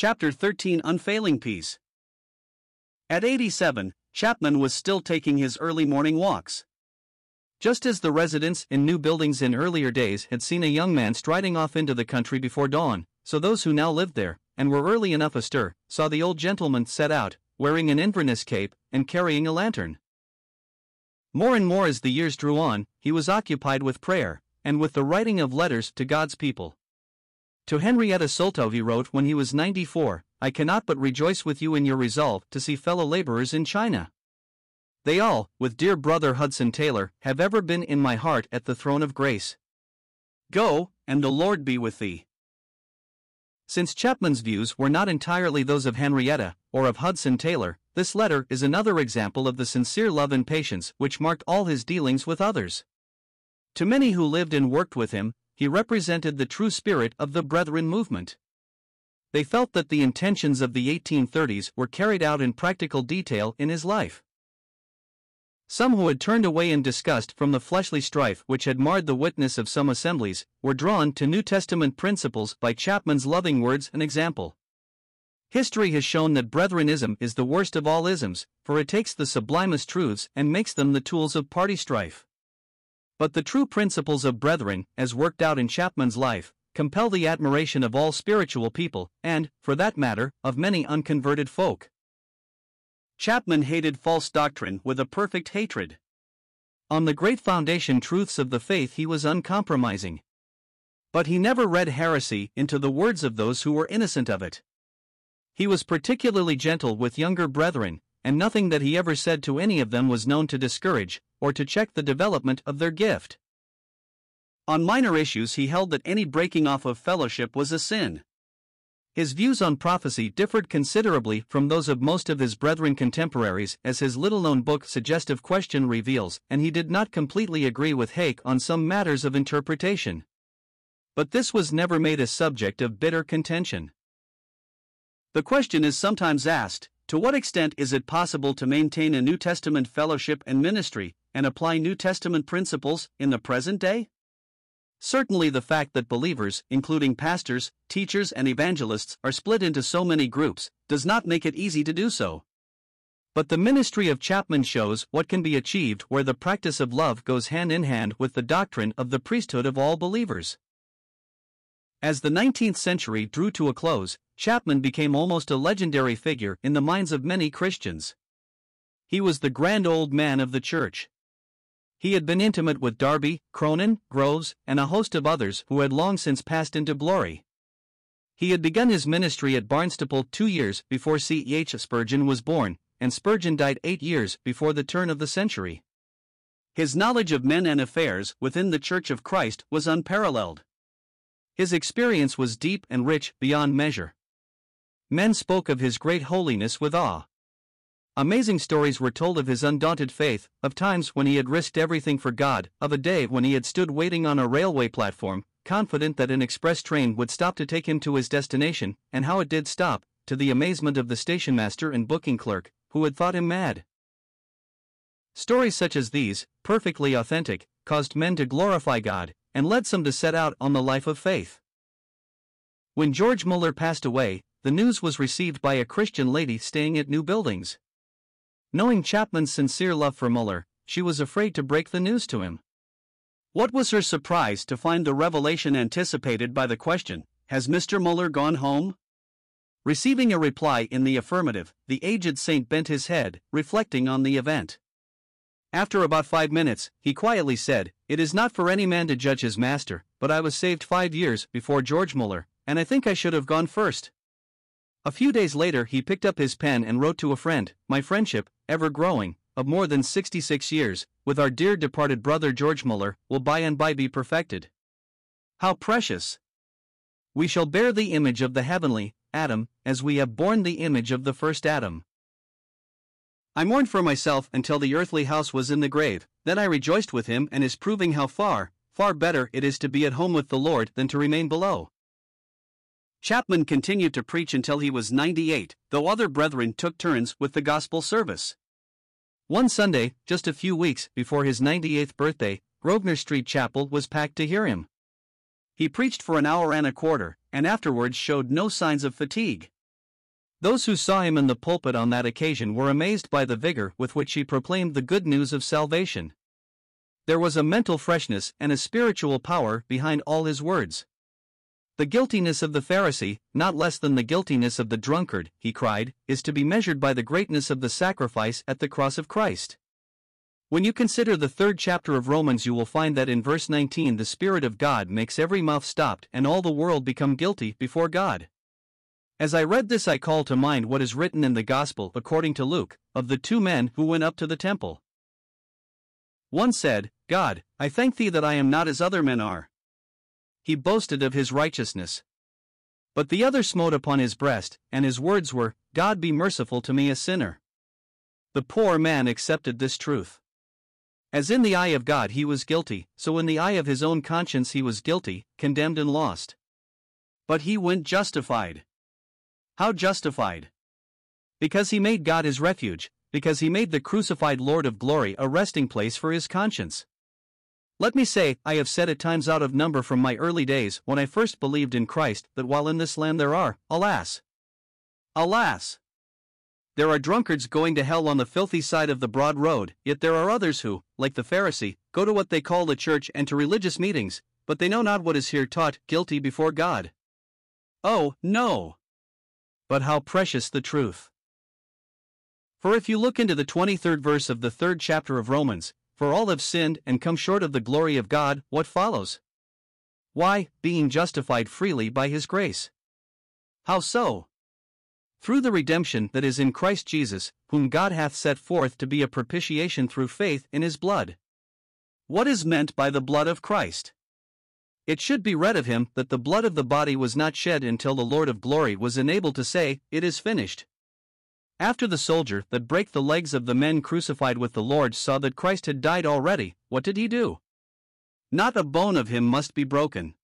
Chapter 13 Unfailing Peace. At 87, Chapman was still taking his early morning walks. Just as the residents in new buildings in earlier days had seen a young man striding off into the country before dawn, so those who now lived there, and were early enough astir, saw the old gentleman set out, wearing an Inverness cape and carrying a lantern. More and more as the years drew on, he was occupied with prayer, and with the writing of letters to God's people. To Henrietta Soltau he wrote when he was 94 I cannot but rejoice with you in your resolve to see fellow laborers in China. They all, with dear brother Hudson Taylor, have ever been in my heart at the throne of grace. Go, and the Lord be with thee. Since Chapman's views were not entirely those of Henrietta, or of Hudson Taylor, this letter is another example of the sincere love and patience which marked all his dealings with others. To many who lived and worked with him, he represented the true spirit of the Brethren movement. They felt that the intentions of the 1830s were carried out in practical detail in his life. Some who had turned away in disgust from the fleshly strife which had marred the witness of some assemblies were drawn to New Testament principles by Chapman's loving words and example. History has shown that Brethrenism is the worst of all isms, for it takes the sublimest truths and makes them the tools of party strife. But the true principles of Brethren, as worked out in Chapman's life, compel the admiration of all spiritual people, and, for that matter, of many unconverted folk. Chapman hated false doctrine with a perfect hatred. On the great foundation truths of the faith he was uncompromising. But he never read heresy into the words of those who were innocent of it. He was particularly gentle with younger brethren, and nothing that he ever said to any of them was known to discourage or to check the development of their gift. On minor issues, he held that any breaking off of fellowship was a sin. His views on prophecy differed considerably from those of most of his brethren contemporaries, as his little known book Suggestive Question reveals, and he did not completely agree with Hake on some matters of interpretation. But this was never made a subject of bitter contention. The question is sometimes asked to what extent is it possible to maintain a New Testament fellowship and ministry and apply New Testament principles in the present day? Certainly, the fact that believers, including pastors, teachers, and evangelists, are split into so many groups, does not make it easy to do so. But the ministry of Chapman shows what can be achieved where the practice of love goes hand in hand with the doctrine of the priesthood of all believers. As the 19th century drew to a close, Chapman became almost a legendary figure in the minds of many Christians. He was the grand old man of the church. He had been intimate with Darby, Cronin, Groves, and a host of others who had long since passed into glory. He had begun his ministry at Barnstaple two years before C. H. Spurgeon was born, and Spurgeon died eight years before the turn of the century. His knowledge of men and affairs within the Church of Christ was unparalleled. His experience was deep and rich beyond measure. Men spoke of his great holiness with awe. Amazing stories were told of his undaunted faith, of times when he had risked everything for God, of a day when he had stood waiting on a railway platform, confident that an express train would stop to take him to his destination, and how it did stop, to the amazement of the station master and booking clerk, who had thought him mad. Stories such as these, perfectly authentic, caused men to glorify God, and led some to set out on the life of faith. When George Muller passed away, the news was received by a Christian lady staying at New Buildings. Knowing Chapman's sincere love for Muller, she was afraid to break the news to him. What was her surprise to find the revelation anticipated by the question, Has Mr. Muller gone home? Receiving a reply in the affirmative, the aged saint bent his head, reflecting on the event. After about five minutes, he quietly said, It is not for any man to judge his master, but I was saved five years before George Muller, and I think I should have gone first. A few days later, he picked up his pen and wrote to a friend, My friendship, ever growing, of more than 66 years, with our dear departed brother George Muller, will by and by be perfected. How precious! We shall bear the image of the heavenly, Adam, as we have borne the image of the first Adam. I mourned for myself until the earthly house was in the grave, then I rejoiced with him and is proving how far, far better it is to be at home with the Lord than to remain below. Chapman continued to preach until he was 98, though other brethren took turns with the gospel service. One Sunday, just a few weeks before his 98th birthday, Grosvenor Street Chapel was packed to hear him. He preached for an hour and a quarter, and afterwards showed no signs of fatigue. Those who saw him in the pulpit on that occasion were amazed by the vigor with which he proclaimed the good news of salvation. There was a mental freshness and a spiritual power behind all his words. The guiltiness of the Pharisee, not less than the guiltiness of the drunkard, he cried, is to be measured by the greatness of the sacrifice at the cross of Christ. When you consider the third chapter of Romans, you will find that in verse 19 the Spirit of God makes every mouth stopped and all the world become guilty before God. As I read this, I call to mind what is written in the Gospel according to Luke, of the two men who went up to the temple. One said, God, I thank thee that I am not as other men are. He boasted of his righteousness. But the other smote upon his breast, and his words were, God be merciful to me a sinner. The poor man accepted this truth. As in the eye of God he was guilty, so in the eye of his own conscience he was guilty, condemned, and lost. But he went justified. How justified? Because he made God his refuge, because he made the crucified Lord of glory a resting place for his conscience. Let me say, I have said at times out of number from my early days when I first believed in Christ that while in this land there are, alas, alas, there are drunkards going to hell on the filthy side of the broad road, yet there are others who, like the Pharisee, go to what they call the church and to religious meetings, but they know not what is here taught, guilty before God. Oh, no! But how precious the truth! For if you look into the 23rd verse of the third chapter of Romans, for all have sinned and come short of the glory of God, what follows? Why, being justified freely by his grace. How so? through the redemption that is in Christ Jesus, whom God hath set forth to be a propitiation through faith in his blood. What is meant by the blood of Christ? It should be read of him that the blood of the body was not shed until the Lord of glory was enabled to say, It is finished. After the soldier that brake the legs of the men crucified with the Lord saw that Christ had died already, what did he do? Not a bone of him must be broken.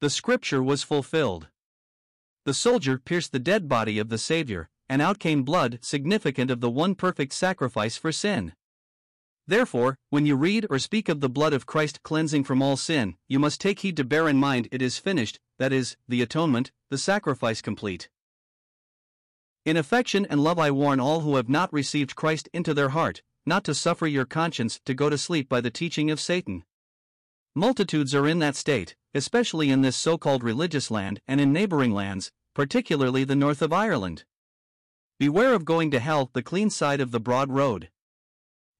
The scripture was fulfilled. The soldier pierced the dead body of the Savior, and out came blood significant of the one perfect sacrifice for sin. Therefore, when you read or speak of the blood of Christ cleansing from all sin, you must take heed to bear in mind it is finished, that is, the atonement, the sacrifice complete. In affection and love, I warn all who have not received Christ into their heart, not to suffer your conscience to go to sleep by the teaching of Satan. Multitudes are in that state, especially in this so called religious land and in neighboring lands, particularly the north of Ireland. Beware of going to hell the clean side of the broad road.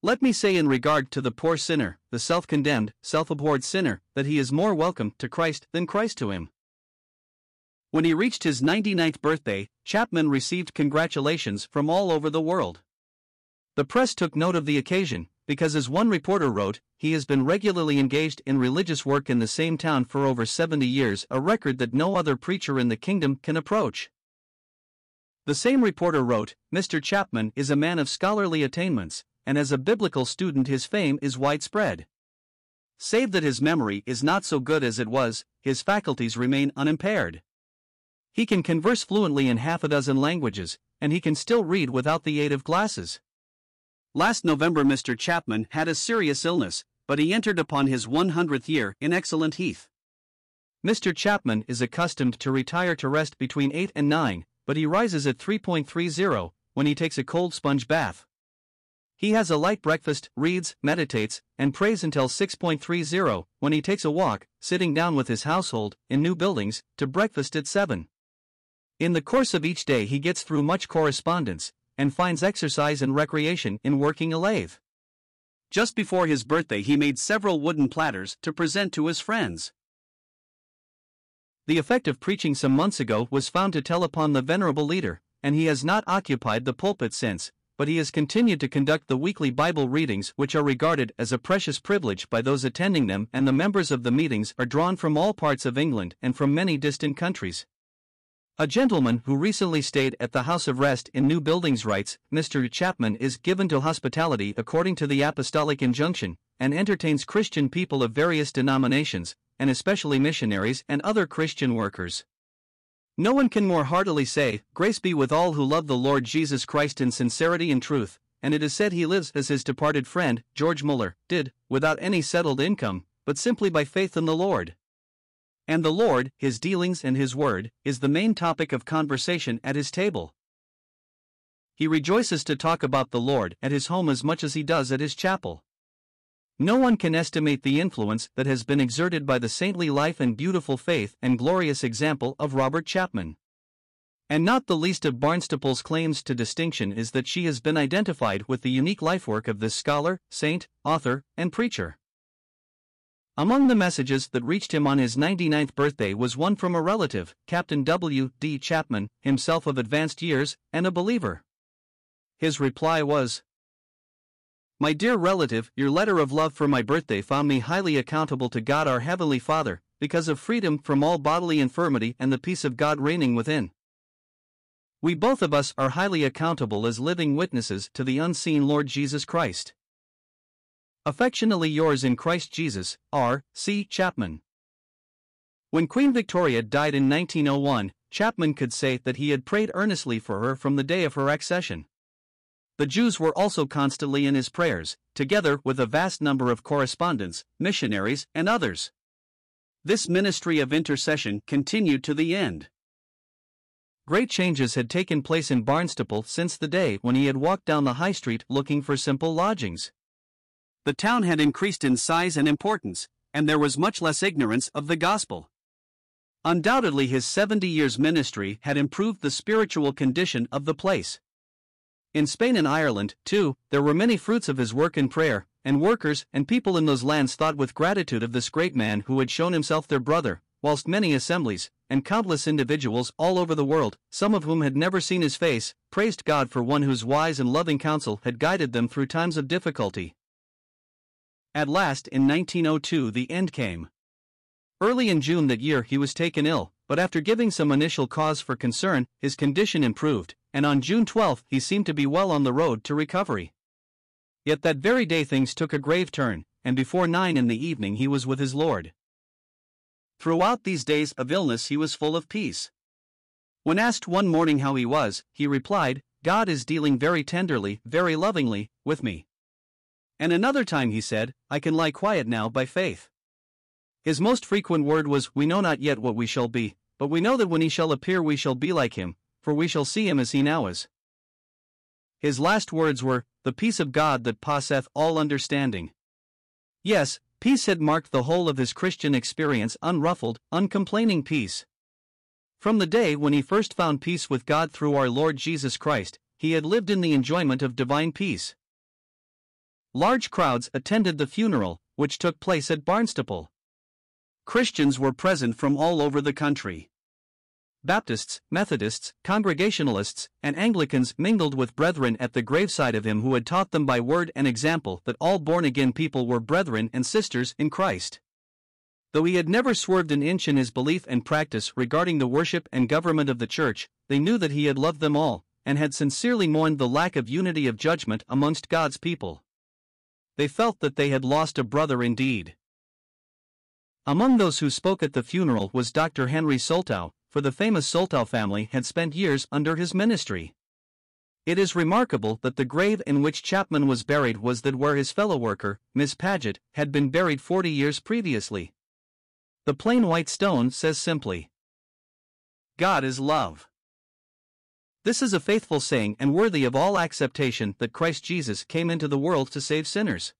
Let me say in regard to the poor sinner, the self condemned, self abhorred sinner, that he is more welcome to Christ than Christ to him. When he reached his 99th birthday, Chapman received congratulations from all over the world. The press took note of the occasion, because as one reporter wrote, he has been regularly engaged in religious work in the same town for over 70 years, a record that no other preacher in the kingdom can approach. The same reporter wrote, Mr. Chapman is a man of scholarly attainments, and as a biblical student, his fame is widespread. Save that his memory is not so good as it was, his faculties remain unimpaired. He can converse fluently in half a dozen languages, and he can still read without the aid of glasses. Last November, Mr. Chapman had a serious illness, but he entered upon his 100th year in excellent health. Mr. Chapman is accustomed to retire to rest between 8 and 9, but he rises at 3.30 when he takes a cold sponge bath. He has a light breakfast, reads, meditates, and prays until 6.30 when he takes a walk, sitting down with his household in new buildings to breakfast at 7. In the course of each day, he gets through much correspondence, and finds exercise and recreation in working a lathe. Just before his birthday, he made several wooden platters to present to his friends. The effect of preaching some months ago was found to tell upon the venerable leader, and he has not occupied the pulpit since, but he has continued to conduct the weekly Bible readings, which are regarded as a precious privilege by those attending them, and the members of the meetings are drawn from all parts of England and from many distant countries. A gentleman who recently stayed at the House of Rest in New Buildings writes Mr. Chapman is given to hospitality according to the apostolic injunction, and entertains Christian people of various denominations, and especially missionaries and other Christian workers. No one can more heartily say, Grace be with all who love the Lord Jesus Christ in sincerity and truth, and it is said he lives as his departed friend, George Muller, did, without any settled income, but simply by faith in the Lord. And the Lord, His dealings and His word, is the main topic of conversation at His table. he rejoices to talk about the Lord at his home as much as he does at his chapel. No one can estimate the influence that has been exerted by the saintly life and beautiful faith and glorious example of Robert Chapman. And not the least of Barnstaple's claims to distinction is that she has been identified with the unique lifework of this scholar, saint, author, and preacher. Among the messages that reached him on his 99th birthday was one from a relative, Captain W. D. Chapman, himself of advanced years, and a believer. His reply was My dear relative, your letter of love for my birthday found me highly accountable to God our Heavenly Father, because of freedom from all bodily infirmity and the peace of God reigning within. We both of us are highly accountable as living witnesses to the unseen Lord Jesus Christ. Affectionately yours in Christ Jesus, R. C. Chapman. When Queen Victoria died in 1901, Chapman could say that he had prayed earnestly for her from the day of her accession. The Jews were also constantly in his prayers, together with a vast number of correspondents, missionaries, and others. This ministry of intercession continued to the end. Great changes had taken place in Barnstaple since the day when he had walked down the high street looking for simple lodgings. The town had increased in size and importance, and there was much less ignorance of the gospel. Undoubtedly, his 70 years' ministry had improved the spiritual condition of the place. In Spain and Ireland, too, there were many fruits of his work in prayer, and workers and people in those lands thought with gratitude of this great man who had shown himself their brother, whilst many assemblies, and countless individuals all over the world, some of whom had never seen his face, praised God for one whose wise and loving counsel had guided them through times of difficulty. At last, in 1902, the end came. Early in June that year, he was taken ill, but after giving some initial cause for concern, his condition improved, and on June 12 he seemed to be well on the road to recovery. Yet that very day things took a grave turn, and before nine in the evening he was with his Lord. Throughout these days of illness he was full of peace. When asked one morning how he was, he replied, God is dealing very tenderly, very lovingly, with me. And another time he said, I can lie quiet now by faith. His most frequent word was, We know not yet what we shall be, but we know that when he shall appear we shall be like him, for we shall see him as he now is. His last words were, The peace of God that passeth all understanding. Yes, peace had marked the whole of his Christian experience unruffled, uncomplaining peace. From the day when he first found peace with God through our Lord Jesus Christ, he had lived in the enjoyment of divine peace. Large crowds attended the funeral, which took place at Barnstaple. Christians were present from all over the country. Baptists, Methodists, Congregationalists, and Anglicans mingled with brethren at the graveside of him who had taught them by word and example that all born again people were brethren and sisters in Christ. Though he had never swerved an inch in his belief and practice regarding the worship and government of the church, they knew that he had loved them all, and had sincerely mourned the lack of unity of judgment amongst God's people they felt that they had lost a brother indeed. Among those who spoke at the funeral was Dr. Henry Soltau, for the famous Soltau family had spent years under his ministry. It is remarkable that the grave in which Chapman was buried was that where his fellow worker, Miss Paget, had been buried 40 years previously. The plain white stone says simply God is love. This is a faithful saying and worthy of all acceptation that Christ Jesus came into the world to save sinners.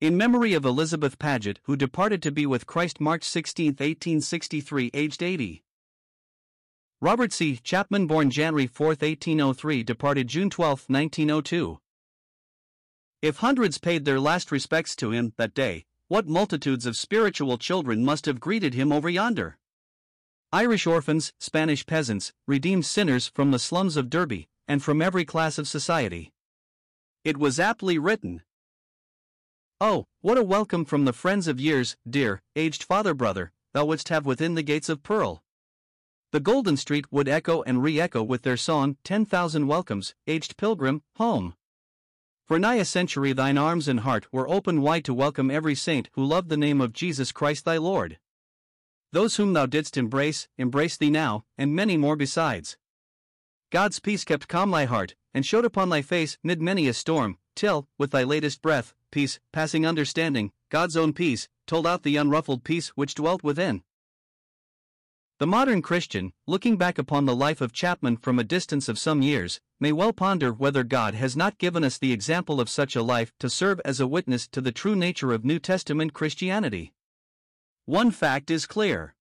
In memory of Elizabeth Paget, who departed to be with Christ March 16, 1863, aged 80. Robert C. Chapman, born January 4, 1803, departed June 12, 1902. If hundreds paid their last respects to him that day, what multitudes of spiritual children must have greeted him over yonder? Irish orphans, Spanish peasants, redeemed sinners from the slums of Derby, and from every class of society. It was aptly written. Oh, what a welcome from the friends of years, dear, aged father brother, thou wouldst have within the gates of pearl. The Golden Street would echo and re echo with their song, Ten thousand welcomes, aged pilgrim, home. For nigh a century thine arms and heart were open wide to welcome every saint who loved the name of Jesus Christ thy Lord. Those whom thou didst embrace, embrace thee now, and many more besides. God's peace kept calm thy heart, and showed upon thy face mid many a storm, till, with thy latest breath, peace, passing understanding, God's own peace, told out the unruffled peace which dwelt within. The modern Christian, looking back upon the life of Chapman from a distance of some years, may well ponder whether God has not given us the example of such a life to serve as a witness to the true nature of New Testament Christianity. One fact is clear.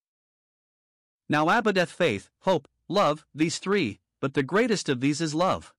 Now abideth faith, hope, love, these three, but the greatest of these is love.